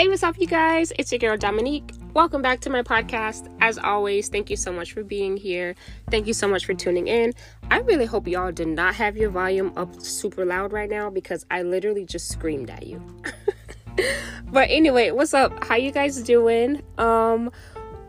Hey, what's up, you guys? It's your girl Dominique. Welcome back to my podcast. As always, thank you so much for being here. Thank you so much for tuning in. I really hope y'all did not have your volume up super loud right now because I literally just screamed at you. but anyway, what's up? How you guys doing? Um,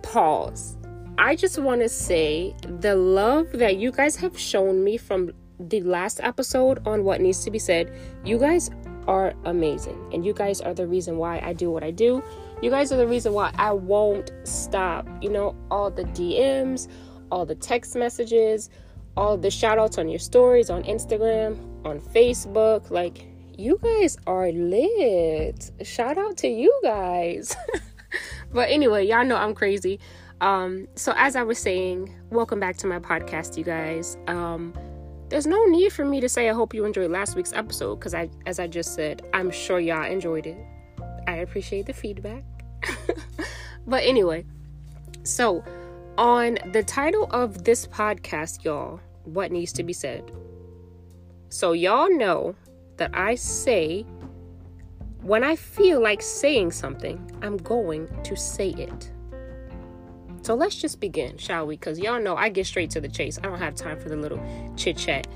pause. I just want to say the love that you guys have shown me from the last episode on what needs to be said. You guys are amazing. And you guys are the reason why I do what I do. You guys are the reason why I won't stop. You know, all the DMs, all the text messages, all the shout outs on your stories on Instagram, on Facebook. Like, you guys are lit. Shout out to you guys. but anyway, y'all know I'm crazy. Um, so as I was saying, welcome back to my podcast, you guys. Um, there's no need for me to say I hope you enjoyed last week's episode because I as I just said, I'm sure y'all enjoyed it. I appreciate the feedback. but anyway, so on the title of this podcast, y'all, what needs to be said. So y'all know that I say when I feel like saying something, I'm going to say it. So let's just begin, shall we? Because y'all know I get straight to the chase. I don't have time for the little chit chat.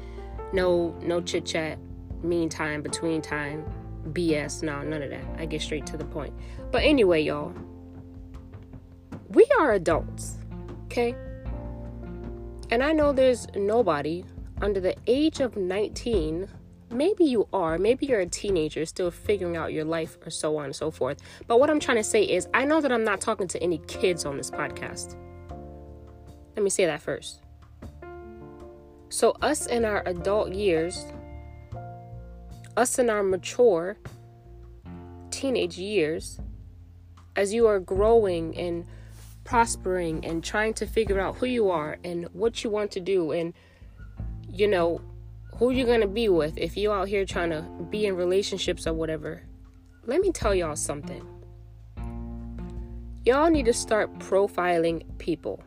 No, no chit chat, mean time, between time, BS. No, none of that. I get straight to the point. But anyway, y'all, we are adults, okay? And I know there's nobody under the age of 19 maybe you are. Maybe you're a teenager still figuring out your life or so on and so forth. But what i'm trying to say is i know that i'm not talking to any kids on this podcast. Let me say that first. So us in our adult years us in our mature teenage years as you are growing and prospering and trying to figure out who you are and what you want to do and you know who you gonna be with if you out here trying to be in relationships or whatever? Let me tell y'all something. Y'all need to start profiling people.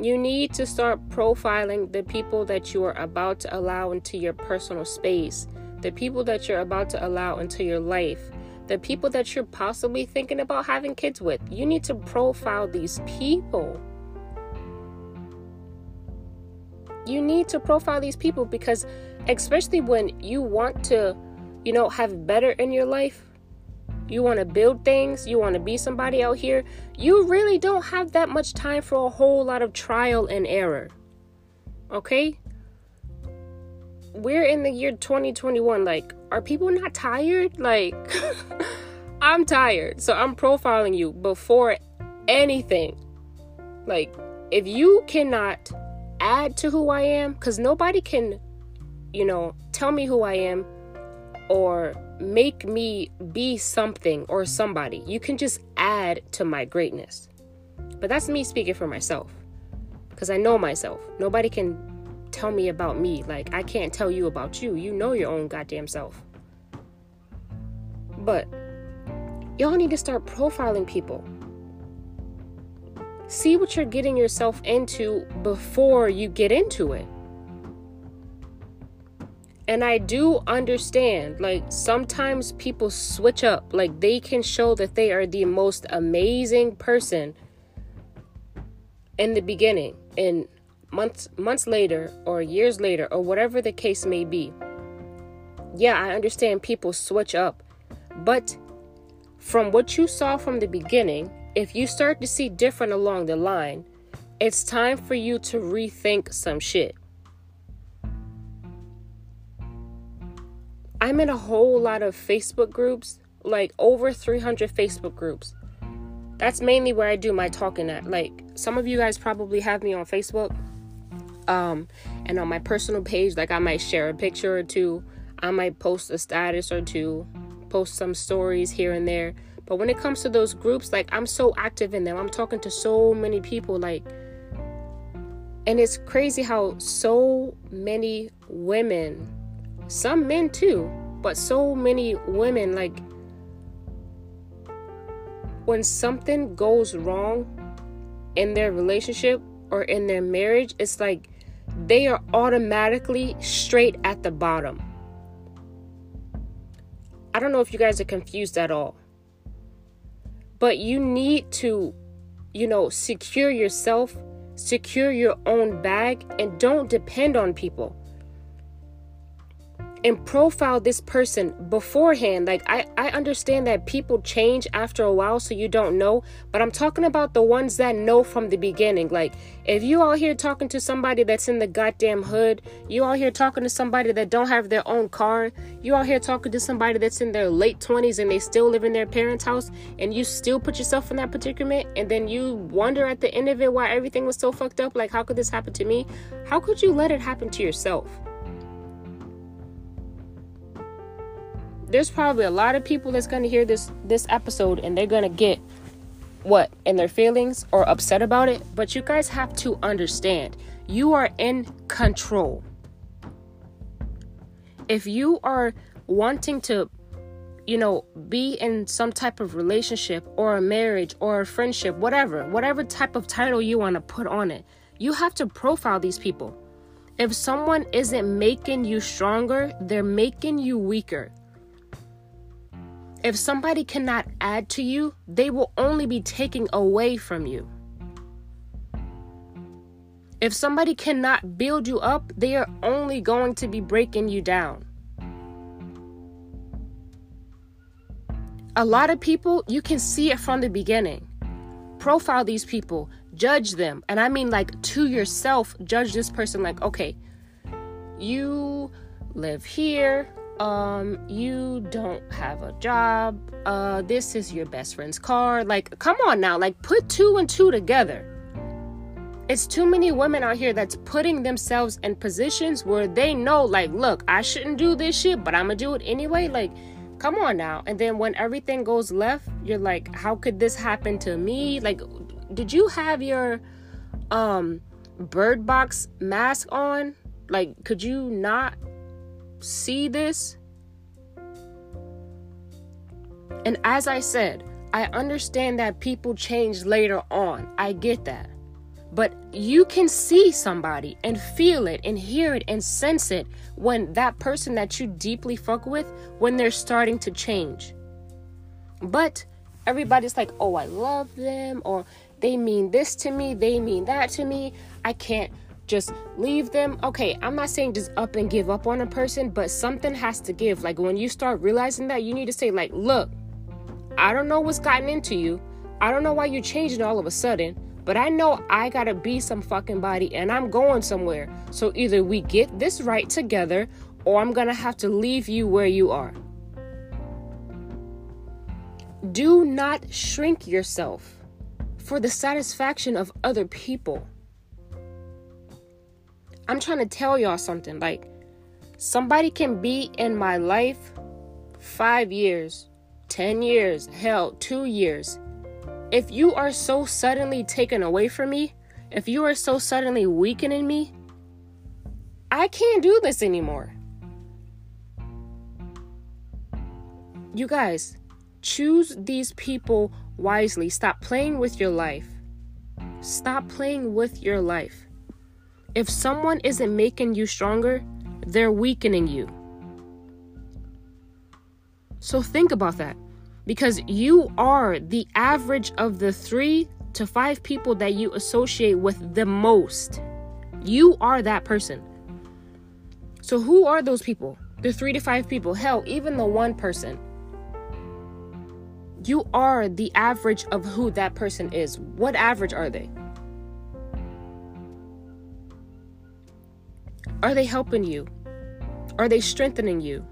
You need to start profiling the people that you are about to allow into your personal space the people that you're about to allow into your life the people that you're possibly thinking about having kids with. You need to profile these people you need to profile these people because especially when you want to you know have better in your life you want to build things you want to be somebody out here you really don't have that much time for a whole lot of trial and error okay? We're in the year 2021 like are people not tired? Like i'm tired so i'm profiling you before anything. Like if you cannot add to who I am because nobody can, you know, tell me who I am or make me be something or somebody. You can just add to my greatness. But that's me speaking for myself because I know myself. Nobody can tell me about me. Like, I can't tell you about you. You know your own goddamn self. But y'all need to start profiling people. See what you're getting yourself into before you get into it. And I do understand, like, sometimes people switch up. Like, they can show that they are the most amazing person in the beginning. And months months later or years later or whatever the case may be. Yeah, I understand people switch up. But from what you saw from the beginning, if you start to see different along the line, it's time for you to rethink some shit. I'm in a whole lot of Facebook groups, like over 300 Facebook groups. That's mainly where I do my talking at. Like some of you guys probably have me on Facebook. Um, and on my personal page, like I might share a picture or two. I might post a status or two, post some stories here and there. But when it comes to those groups, like I'm so active in them. I'm talking to so many people like and it's crazy how so many women, some men too, but so many women like when something goes wrong in their relationship or in their marriage, it's like they are automatically straight at the bottom I don't know if you guys are confused at all. But you need to, you know, secure yourself, secure your own bag, and don't depend on people and profile this person beforehand. Like I, I understand that people change after a while, so you don't know, but I'm talking about the ones that know from the beginning. Like if you all here talking to somebody that's in the goddamn hood, you all here talking to somebody that don't have their own car, you all here talking to somebody that's in their late 20s and they still live in their parents' house, and you still put yourself in that predicament, and then you wonder at the end of it why everything was so fucked up. Like, how could this happen to me? How could you let it happen to yourself? There's probably a lot of people that's going to hear this this episode and they're going to get what in their feelings or upset about it but you guys have to understand you are in control. If you are wanting to you know be in some type of relationship or a marriage or a friendship whatever whatever type of title you want to put on it you have to profile these people. If someone isn't making you stronger they're making you weaker if somebody cannot add to you, they will only be taking away from you. If somebody cannot build you up, they are only going to be breaking you down. A lot of people, you can see it from the beginning. Profile these people, judge them. And I mean, like, to yourself, judge this person, like, okay, you live here, um you don't have a job. Uh this is your best friend's car. Like come on now. Like put two and two together. It's too many women out here that's putting themselves in positions where they know like look i shouldn't do this shit but i'm gonna do it anyway. Like come on now. And then when everything goes left you're like how could this happen to me? Like did you have your um bird box mask on? Like could you not see this? And as I said, I understand that people change later on. I get that. But you can see somebody and feel it and hear it and sense it when that person that you deeply fuck with, when they're starting to change. But everybody's like, oh, I love them, or they mean this to me, they mean that to me. I can't just leave them. Okay, I'm not saying just up and give up on a person, but something has to give. Like when you start realizing that, you need to say, like, look, I don't know what's gotten into you. I don't know why you're changing all of a sudden, but I know I gotta be some fucking body and I'm going somewhere. So either we get this right together or I'm gonna have to leave you where you are. Do not shrink yourself for the satisfaction of other people. I'm trying to tell y'all something. Like, somebody can be in my life five years, 10 years, hell, two years. If you are so suddenly taken away from me, if you are so suddenly weakening me, I can't do this anymore. You guys, choose these people wisely. Stop playing with your life. Stop playing with your life. If someone isn't making you stronger, they're weakening you. So think about that because you are the average of the three to five people that you associate with the most. You are that person. So, who are those people? The three to five people. Hell, even the one person. You are the average of who that person is. What average are they? Are they helping you? Are they strengthening you?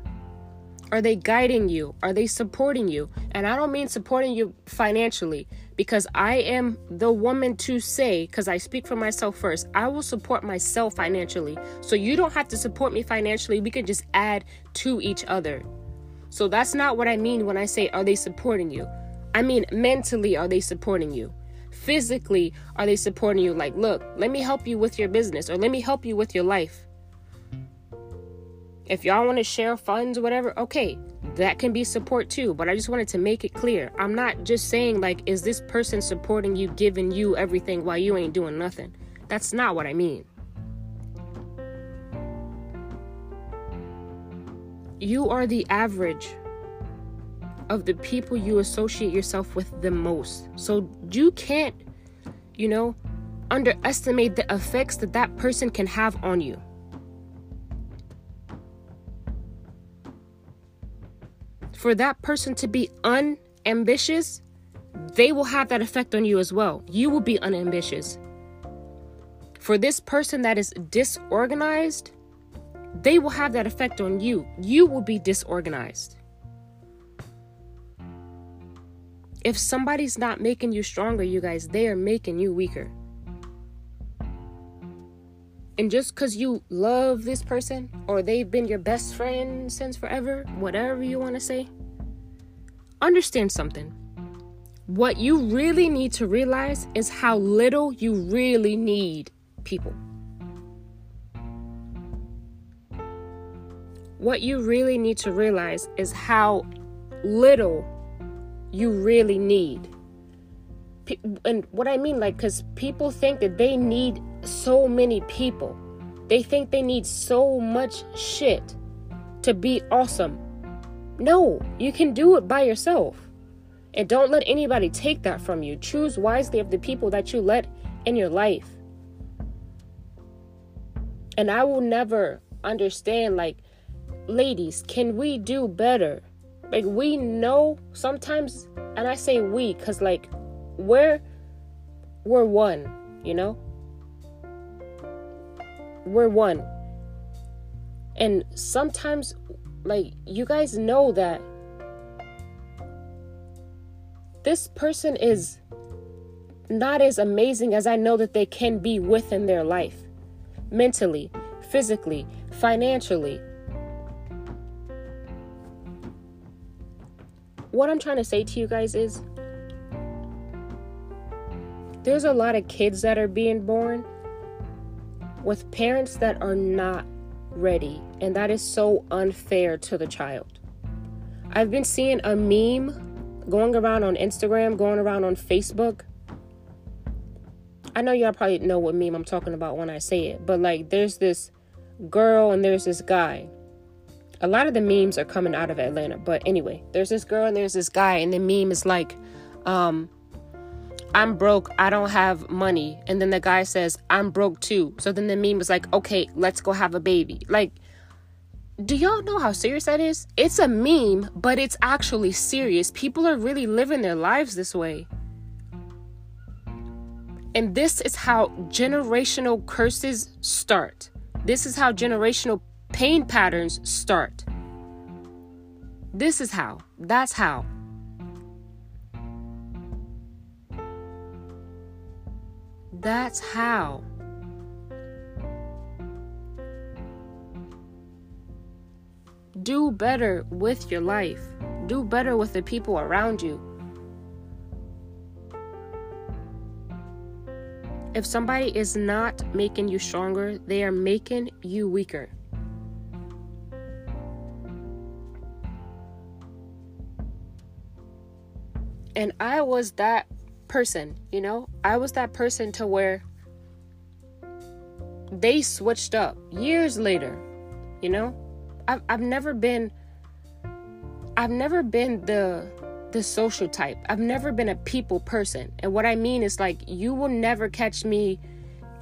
Are they guiding you? Are they supporting you? And I don't mean supporting you financially because I am the woman to say, because I speak for myself first, I will support myself financially. So you don't have to support me financially. We can just add to each other. So that's not what I mean when I say, are they supporting you? I mean, mentally, are they supporting you? Physically, are they supporting you? Like, look, let me help you with your business or let me help you with your life. If y'all want to share funds, or whatever, okay, that can be support too. But I just wanted to make it clear. I'm not just saying, like, is this person supporting you, giving you everything while you ain't doing nothing? That's not what I mean. You are the average of the people you associate yourself with the most. So you can't, you know, underestimate the effects that that person can have on you. For that person to be unambitious, they will have that effect on you as well. You will be unambitious. For this person that is disorganized, they will have that effect on you. You will be disorganized. If somebody's not making you stronger, you guys, they are making you weaker. And just because you love this person or they've been your best friend since forever, whatever you want to say, understand something. What you really need to realize is how little you really need people. What you really need to realize is how little you really need. And what I mean, like, because people think that they need so many people, they think they need so much shit to be awesome. No, you can do it by yourself. And don't let anybody take that from you. Choose wisely of the people that you let in your life. And I will never understand, like, ladies, can we do better? Like, we know sometimes, and I say we because, like, we're, we're one, you know? We're one. And sometimes, like, you guys know that this person is not as amazing as I know that they can be within their life mentally, physically, financially. What I'm trying to say to you guys is there's a lot of kids that are being born with parents that are not ready, and that is so unfair to the child. I've been seeing a meme going around on Instagram, going around on Facebook. I know y'all probably know what meme I'm talking about when I say it, but like there's this girl and there's this guy. A lot of the memes are coming out of Atlanta, but anyway, there's this girl and there's this guy, and the meme is like, um, I'm broke, I don't have money. And then the guy says, I'm broke too. So then the meme was like, okay, let's go have a baby. Like, do y'all know how serious that is? It's a meme, but it's actually serious. People are really living their lives this way. And this is how generational curses start. This is how generational pain patterns start. This is how. That's how. That's how. Do better with your life. Do better with the people around you. If somebody is not making you stronger, they are making you weaker. And I was that person, you know? I was that person to where they switched up years later, you know? I've, I've never been I've never been the the social type. I've never been a people person. And what I mean is like you will never catch me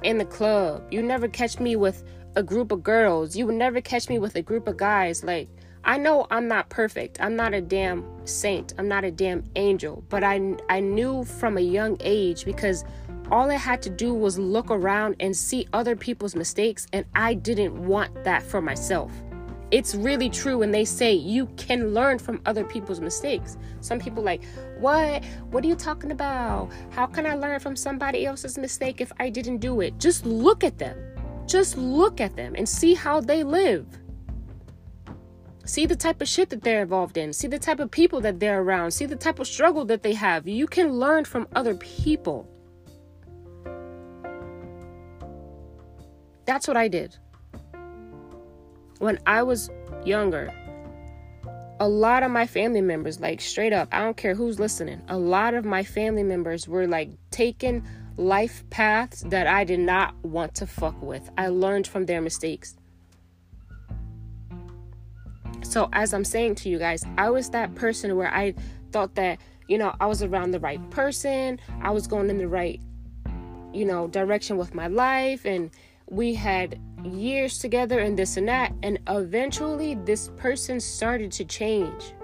in the club. You never catch me with a group of girls. You will never catch me with a group of guys. Like I know I'm not perfect. I'm not a damn saint. I'm not a damn angel. But I I knew from a young age because all I had to do was look around and see other people's mistakes and I didn't want that for myself it's really true when they say you can learn from other people's mistakes. Some people like, "What? What are you talking about? How can I learn from somebody else's mistake if I didn't do it?" Just look at them. Just look at them and see how they live. See the type of shit that they're involved in. See the type of people that they're around. See the type of struggle that they have. You can learn from other people. That's what I did when I was younger, a lot of my family members, like straight up, I don't care who's listening, a lot of my family members were like taking life paths that I did not want to fuck with. I learned from their mistakes. So, as I'm saying to you guys, I was that person where I thought that, you know, I was around the right person, I was going in the right, you know, direction with my life, and we had years together and this and that. And eventually, this person started to change.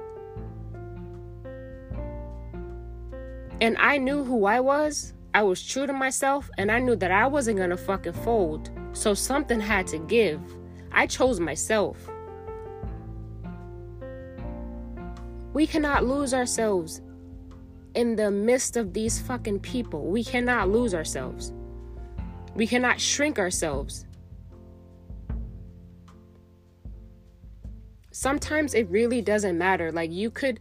And I knew who I was. I was true to myself, and I knew that I wasn't gonna fucking fold. So something had to give. I chose myself. We cannot lose ourselves in the midst of these fucking people. We cannot lose ourselves. We cannot shrink ourselves. Sometimes it really doesn't matter. Like, you could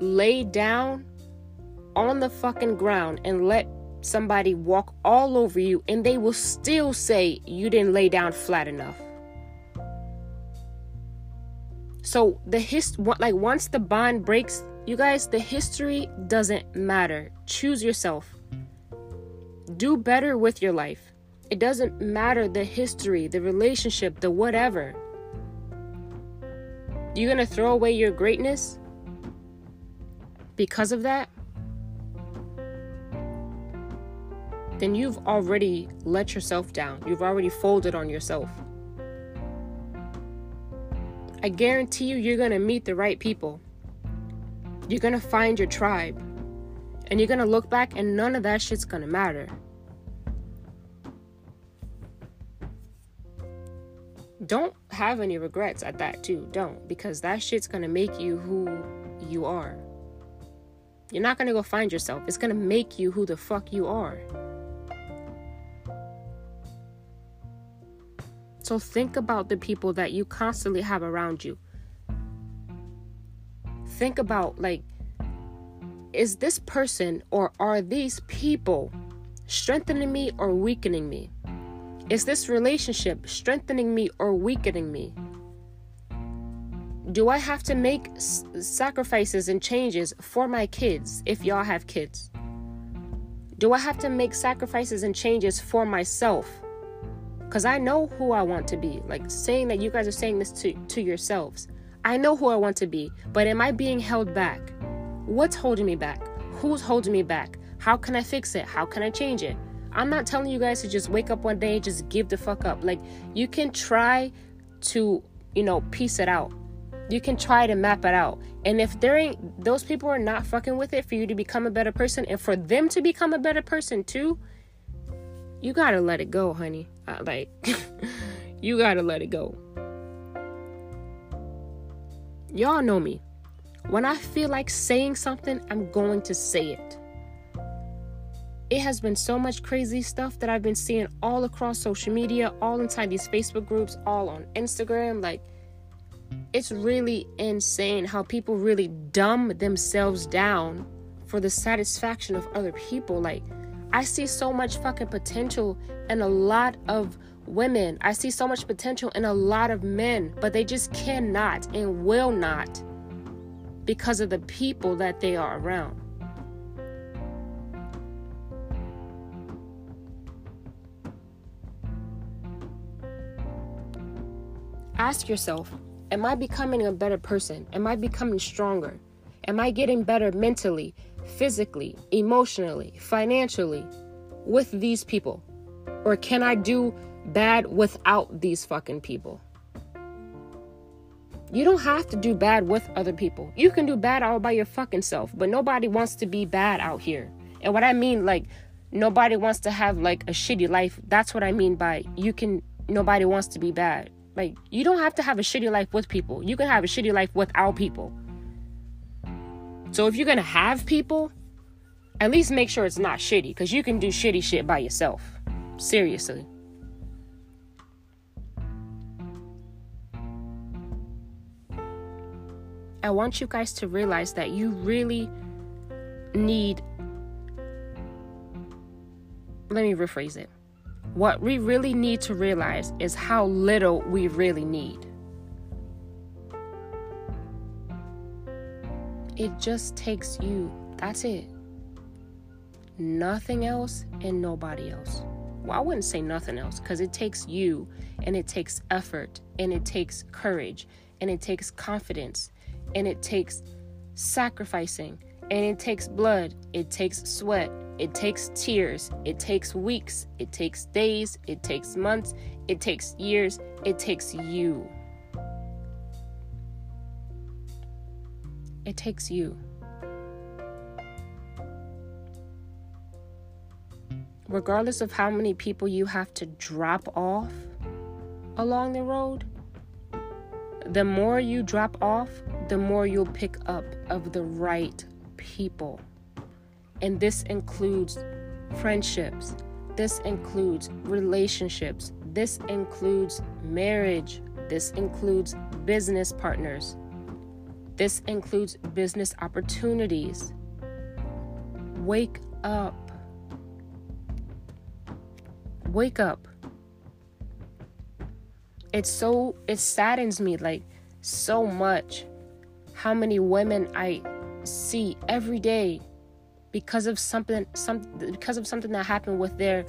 lay down on the fucking ground and let somebody walk all over you, and they will still say you didn't lay down flat enough. So the hist like once the bond breaks, you guys, the history doesn't matter. Choose yourself. Do better with your life. It doesn't matter the history, the relationship, the whatever. You're going to throw away your greatness because of that? Then you've already let yourself down. You've already folded on yourself. I guarantee you, you're going to meet the right people. You're going to find your tribe. And you're going to look back, and none of that shit's going to matter. Don't have any regrets at that, too. Don't. Because that shit's going to make you who you are. You're not going to go find yourself. It's going to make you who the fuck you are. So think about the people that you constantly have around you. Think about, like, is this person or are these people strengthening me or weakening me? Is this relationship strengthening me or weakening me? Do I have to make s- sacrifices and changes for my kids if y'all have kids? Do I have to make sacrifices and changes for myself because I know who I want to be. Like saying that you guys are saying this to, to yourselves. I know who I want to be, but am I being held back? What's holding me back? Who's holding me back? How can I fix it? How can I change it? I'm not telling you guys to just wake up one day and just give the fuck up. Like, you can try to, you know, piece it out. You can try to map it out. And if there ain't, those people are not fucking with it for you to become a better person and for them to become a better person too, you gotta let it go, honey. Uh, like, you gotta let it go. Y'all know me. When I feel like saying something, I'm going to say it. It has been so much crazy stuff that I've been seeing all across social media, all inside these Facebook groups, all on Instagram. Like, it's really insane how people really dumb themselves down for the satisfaction of other people. Like, I see so much fucking potential in a lot of women. I see so much potential in a lot of men, but they just cannot and will not because of the people that they are around. Ask yourself Am I becoming a better person? Am I becoming stronger? Am I getting better mentally, physically, emotionally, financially with these people? Or can I do bad without these fucking people? You don't have to do bad with other people. You can do bad all by your fucking self, but nobody wants to be bad out here. And what I mean, like, nobody wants to have like a shitty life. That's what I mean by you can, nobody wants to be bad. Like, you don't have to have a shitty life with people. You can have a shitty life without people. So if you're gonna have people, at least make sure it's not shitty, because you can do shitty shit by yourself. Seriously. I want you guys to realize that you really need. Let me rephrase it. What we really need to realize is how little we really need. It just takes you. That's it. Nothing else and nobody else. Well, I wouldn't say nothing else because it takes you and it takes effort and it takes courage and it takes confidence and it takes sacrificing and it takes blood, it takes sweat, it takes tears, it takes weeks, it takes days, it takes months, it takes years, it takes you. It takes you. Regardless of how many people you have to drop off along the road, the more you drop off, the more you'll pick up of the right people. And this includes friendships, this includes relationships, this includes marriage, this includes business partners, this includes business opportunities. Wake up. Wake up. It's so, it saddens me like so much how many women I see every day because of something some because of something that happened with their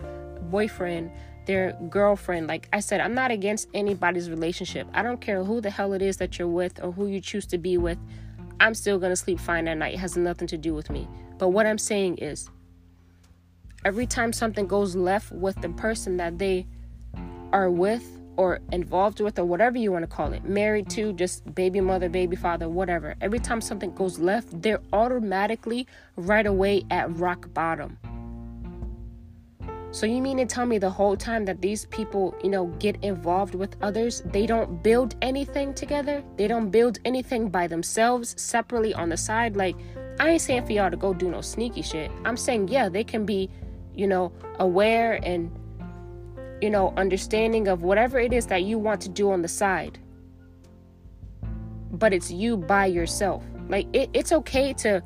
boyfriend their girlfriend. Like i said i'm not against anybody's relationship. I don't care who the hell it is that you're with or who you choose to be with. I'm still going to sleep fine at night. It has nothing to do with me. But what i'm saying is every time something goes left with the person that they are with or involved with or whatever you want to call it married to just baby mother baby father whatever every time something goes left they're automatically right away at rock bottom so you mean to tell me the whole time that these people you know get involved with others they don't build anything together they don't build anything by themselves separately on the side like i ain't saying for y'all to go do no sneaky shit i'm saying yeah they can be you know aware and you know, understanding of whatever it is that you want to do on the side. But it's you by yourself. Like, it, it's okay to,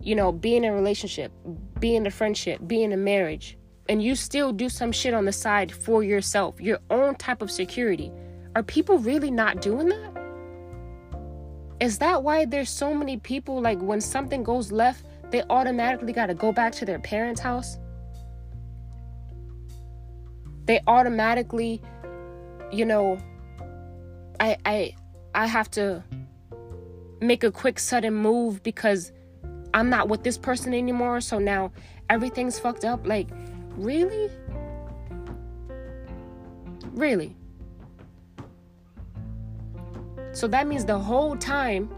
you know, be in a relationship, be in a friendship, be in a marriage, and you still do some shit on the side for yourself, your own type of security. Are people really not doing that? Is that why there's so many people like when something goes left, they automatically got to go back to their parents' house? they automatically you know i i i have to make a quick sudden move because i'm not with this person anymore so now everything's fucked up like really really so that means the whole time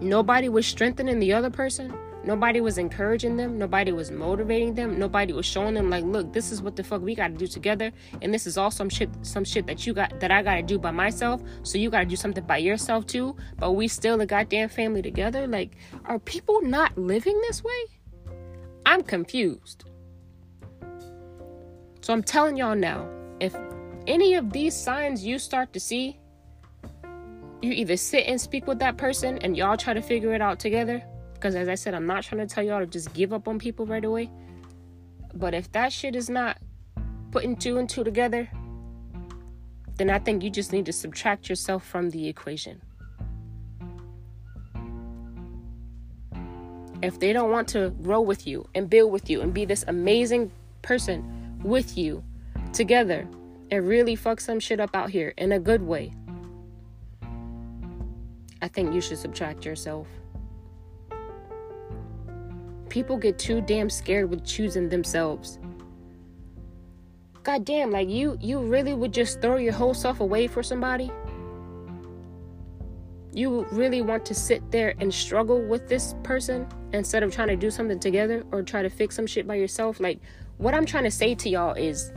nobody was strengthening the other person Nobody was encouraging them. Nobody was motivating them. Nobody was showing them like, look, this is what the fuck we got to do together, and this is all some shit, some shit that you got that I got to do by myself. So you got to do something by yourself too. But we still a goddamn family together. Like, are people not living this way? I'm confused. So I'm telling y'all now, if any of these signs you start to see, you either sit and speak with that person and y'all try to figure it out together because as I said, I'm not trying to tell y'all to just give up on people right away. But if that shit is not putting two and two together, then I think you just need to subtract yourself from the equation. If they don't want to grow with you and build with you and be this amazing person with you together and really fuck some shit up out here in a good way, I think you should subtract yourself people get too damn scared with choosing themselves. God damn, like you you really would just throw your whole self away for somebody? You really want to sit there and struggle with this person instead of trying to do something together or try to fix some shit by yourself? Like what I'm trying to say to y'all is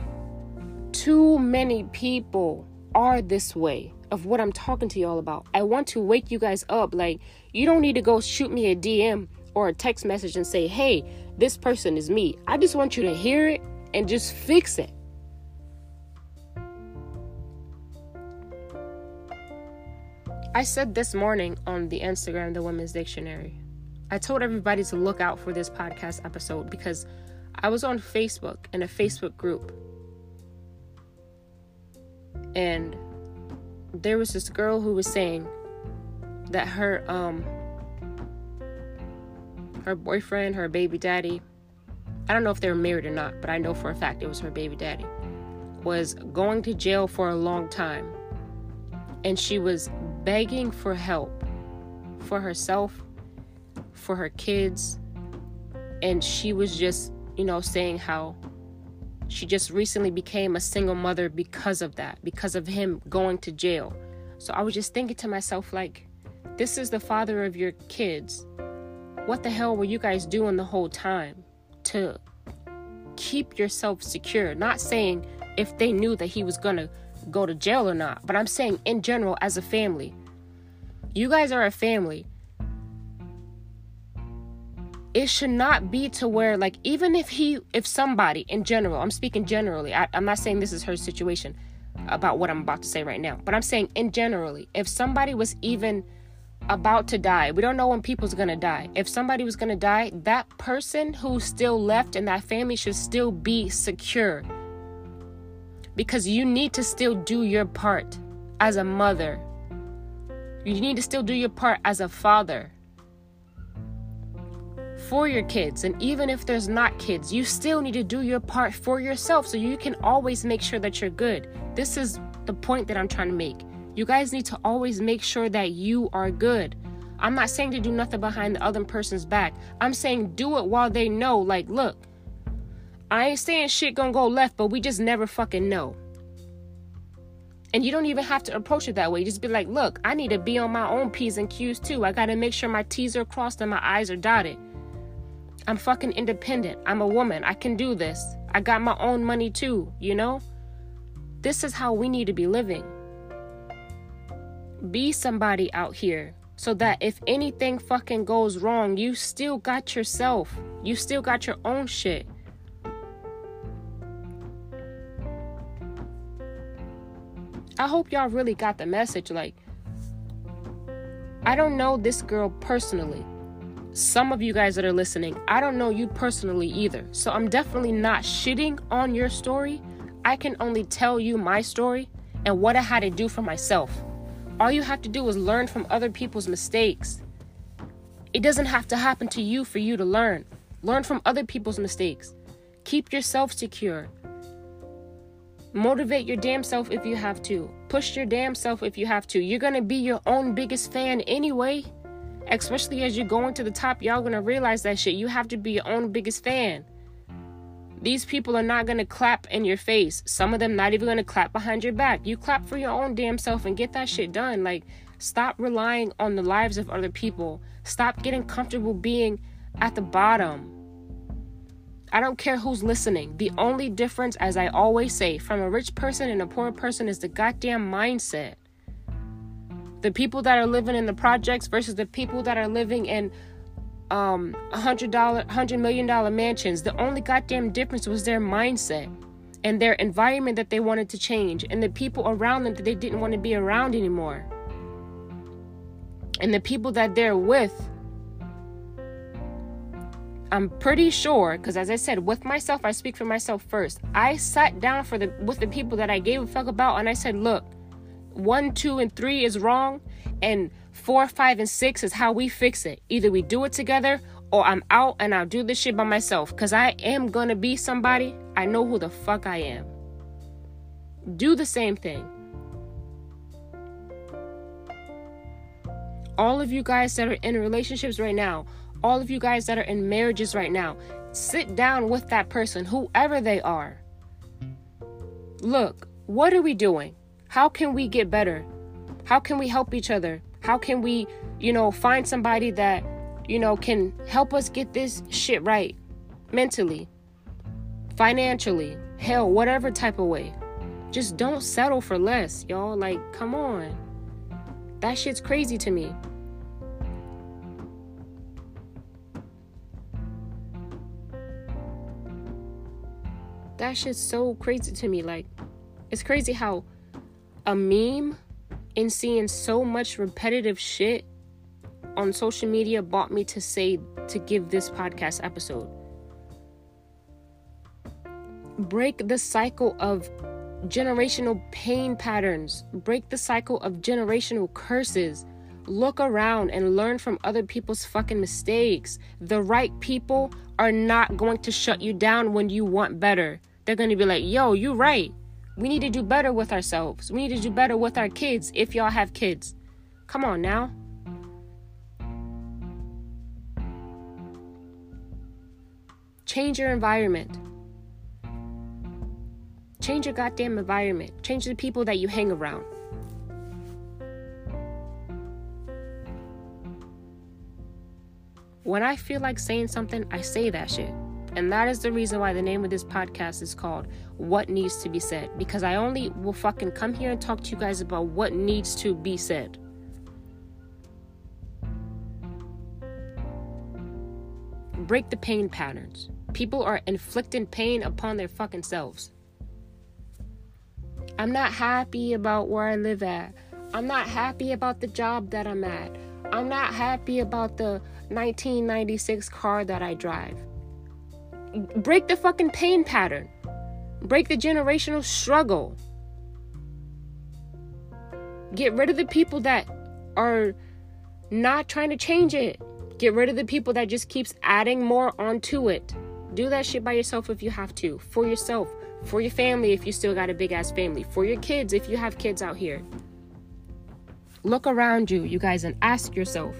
too many people are this way of what I'm talking to y'all about. I want to wake you guys up. Like, you don't need to go shoot me a DM or a text message and say, hey, this person is me. I just want you to hear it and just fix it. I said this morning on the Instagram, the Women's Dictionary. I told everybody to look out for this podcast episode because I was on Facebook in a Facebook group. And there was this girl who was saying that her um her boyfriend, her baby daddy, I don't know if they were married or not, but I know for a fact it was her baby daddy, was going to jail for a long time. And she was begging for help for herself, for her kids, and she was just, you know, saying how she just recently became a single mother because of that, because of him going to jail. So I was just thinking to myself, like, this is the father of your kids. What the hell were you guys doing the whole time to keep yourself secure? Not saying if they knew that he was gonna go to jail or not, but I'm saying in general as a family. You guys are a family. It should not be to where, like, even if he, if somebody in general, I'm speaking generally, I, I'm not saying this is her situation about what I'm about to say right now, but I'm saying in generally, if somebody was even about to die, we don't know when people's gonna die. If somebody was gonna die, that person who's still left in that family should still be secure because you need to still do your part as a mother. You need to still do your part as a father for your kids. And even if there's not kids, you still need to do your part for yourself so you can always make sure that you're good. This is the point that I'm trying to make. You guys need to always make sure that you are good. I'm not saying to do nothing behind the other person's back. I'm saying do it while they know, like, look, I ain't saying shit gonna go left, but we just never fucking know. And you don't even have to approach it that way. just be like, look, I need to be on my own P's and Q's too. I gotta make sure my T's are crossed and my I's are dotted. I'm fucking independent. I'm a woman. I can do this. I got my own money too, you know? This is how we need to be living. Be somebody out here so that if anything fucking goes wrong, you still got yourself. You still got your own shit. I hope y'all really got the message. Like, I don't know this girl personally. Some of you guys that are listening, I don't know you personally either. So I'm definitely not shitting on your story. I can only tell you my story and what I had to do for myself. All you have to do is learn from other people's mistakes. It doesn't have to happen to you for you to learn. Learn from other people's mistakes. Keep yourself secure. Motivate your damn self if you have to. Push your damn self if you have to. You're gonna be your own biggest fan anyway. Especially as you're going to the top, y'all gonna realize that shit. You have to be your own biggest fan. These people are not gonna clap in your face. Some of them not even gonna clap behind your back. You clap for your own damn self and get that shit done. Like, stop relying on the lives of other people. Stop getting comfortable being at the bottom. I don't care who's listening. The only difference, as I always say, from a rich person and a poor person is the goddamn mindset. The people that are living in the projects versus the people that are living in um hundred dollar hundred million dollar mansions. The only goddamn difference was their mindset and their environment that they wanted to change and the people around them that they didn't want to be around anymore. And the people that they're with I'm pretty sure, because as I said, with myself, I speak for myself first. I sat down for the with the people that I gave a fuck about, and I said, look, one, two, and three is wrong, and four, five, and six is how we fix it. Either we do it together, or I'm out and I'll do this shit by myself. Cause I am gonna be somebody. I know who the fuck I am. Do the same thing. All of you guys that are in relationships right now, all of you guys that are in marriages right now, sit down with that person, whoever they are. Look, what are we doing? How can we get better? How can we help each other? How can we, you know, find somebody that, you know, can help us get this shit right mentally, financially, hell, whatever type of way. Just don't settle for less, y'all. Like, come on. That shit's crazy to me. that shit's so crazy to me. Like, it's crazy how a meme and seeing so much repetitive shit on social media brought me to say to give this podcast episode. Break the cycle of generational pain patterns, break the cycle of generational curses. Look around and learn from other people's fucking mistakes. The right people are not going to shut you down when you want better. They're going to be like, yo, you're right. We need to do better with ourselves. We need to do better with our kids if y'all have kids. Come on now. Change your environment. Change your goddamn environment. Change the people that you hang around. When I feel like saying something, I say that shit. And that is the reason why the name of this podcast is called What Needs to Be Said. Because I only will fucking come here and talk to you guys about what needs to be said. Break the pain patterns. People are inflicting pain upon their fucking selves. I'm not happy about where I live at. I'm not happy about the job that I'm at. I'm not happy about the 1996 car that I drive. Break the fucking pain pattern. Break the generational struggle. Get rid of the people that are not trying to change it. Get rid of the people that just keeps adding more onto it. Do that shit by yourself if you have to. For yourself. For your family if you still got a big ass family. For your kids if you have kids out here. Look around you, you guys, and ask yourself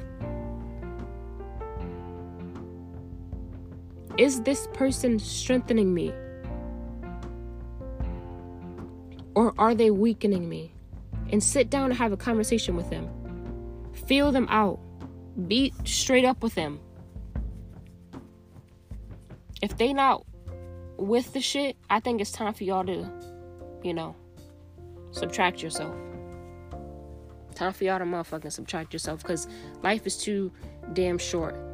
Is this person strengthening me? Or are they weakening me? And sit down and have a conversation with them. Feel them out. Be straight up with them. If they not with the shit, I think it's time for y'all to, you know, subtract yourself. Time for y'all to motherfucking subtract yourself because life is too damn short.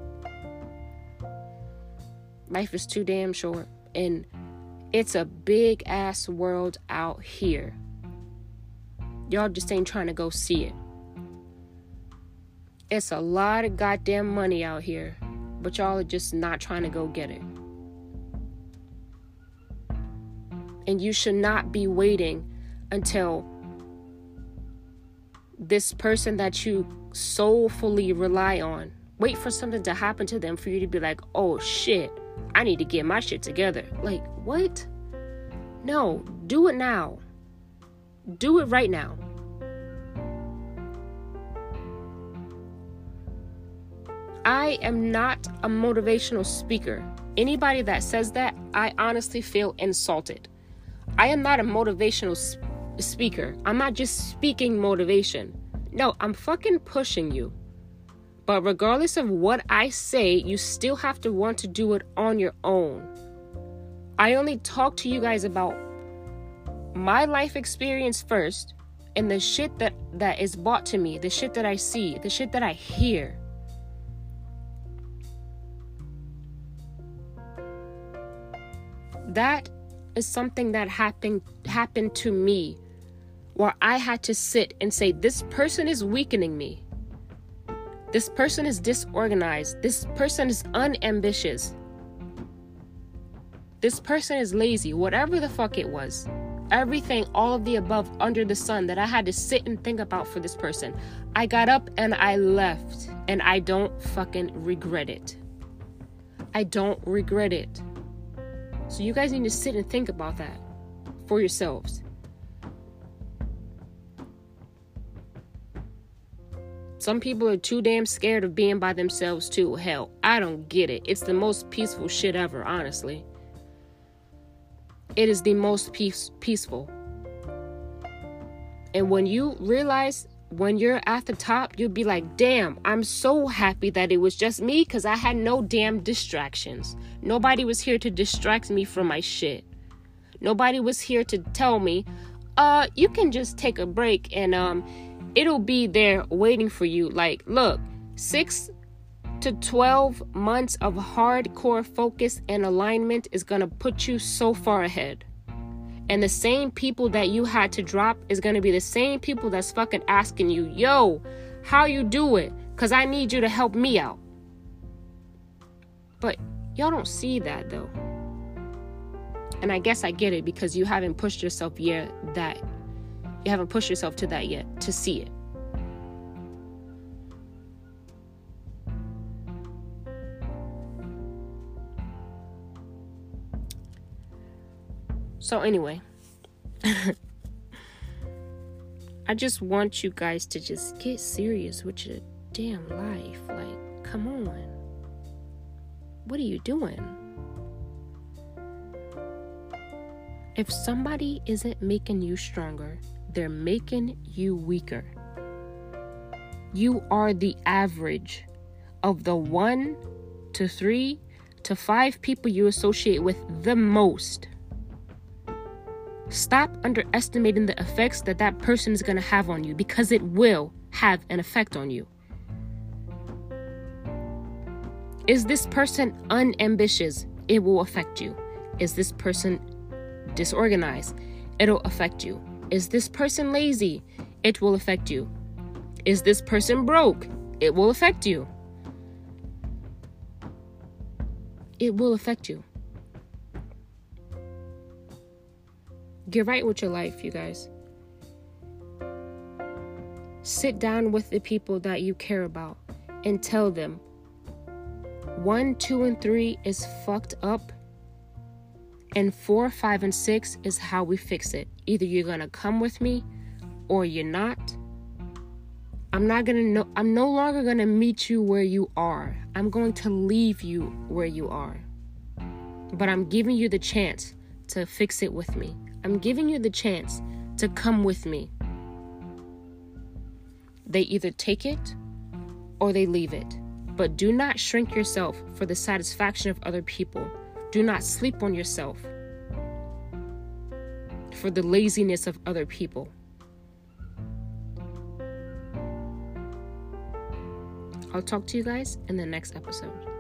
Life is too damn short. And it's a big ass world out here. Y'all just ain't trying to go see it. It's a lot of goddamn money out here, but y'all are just not trying to go get it. And you should not be waiting until this person that you soulfully rely on, wait for something to happen to them for you to be like, oh shit, I need to get my shit together. Like, what? No, do it now. Do it right now. I am not a motivational speaker. Anybody that says that, I honestly feel insulted. I am not a motivational sp- speaker. I'm not just speaking motivation. No, I'm fucking pushing you. But regardless of what I say, you still have to want to do it on your own. I only talk to you guys about my life experience first and the shit that that is brought to me, the shit that I see, the shit that I hear. That is something that happened happened to me where I had to sit and say this person is weakening me. This person is disorganized. This person is unambitious. This person is lazy. Whatever the fuck it was. Everything, all of the above under the sun that I had to sit and think about for this person. I got up and I left. And I don't fucking regret it. I don't regret it. So you guys need to sit and think about that for yourselves. Some people are too damn scared of being by themselves, too. Hell, I don't get it. It's the most peaceful shit ever, honestly. It is the most peace- peaceful. And when you realize when you're at the top, you'll be like, damn, I'm so happy that it was just me because I had no damn distractions. Nobody was here to distract me from my shit. Nobody was here to tell me, uh, you can just take a break and, um, it'll be there waiting for you. Like, look, six to 12 months of hardcore focus and alignment is going to put you so far ahead. And the same people that you had to drop is going to be the same people that's fucking asking you, yo, how you do it? Because I need you to help me out. But y'all don't see that though. And I guess I get it because you haven't pushed yourself yet that you haven't pushed yourself to that yet to see it. So, anyway, I just want you guys to just get serious with your damn life. Like, come on. What are you doing? If somebody isn't making you stronger, they're making you weaker. You are the average of the one to three to five people you associate with the most. Stop underestimating the effects that that person is going to have on you because it will have an effect on you. Is this person unambitious? It will affect you. Is this person disorganized? It'll affect you. Is this person lazy? It will affect you. Is this person broke? It will affect you. It will affect you. Get right with your life, you guys. Sit down with the people that you care about and tell them one, two, and three is fucked up, and four, five, and six is how we fix it. Either you're gonna come with me or you're not. I'm not gonna know, I'm no longer gonna meet you where you are. I'm going to leave you where you are. But I'm giving you the chance to fix it with me. I'm giving you the chance to come with me. They either take it or they leave it. But do not shrink yourself for the satisfaction of other people. Do not sleep on yourself for the laziness of other people. I'll talk to you guys in the next episode.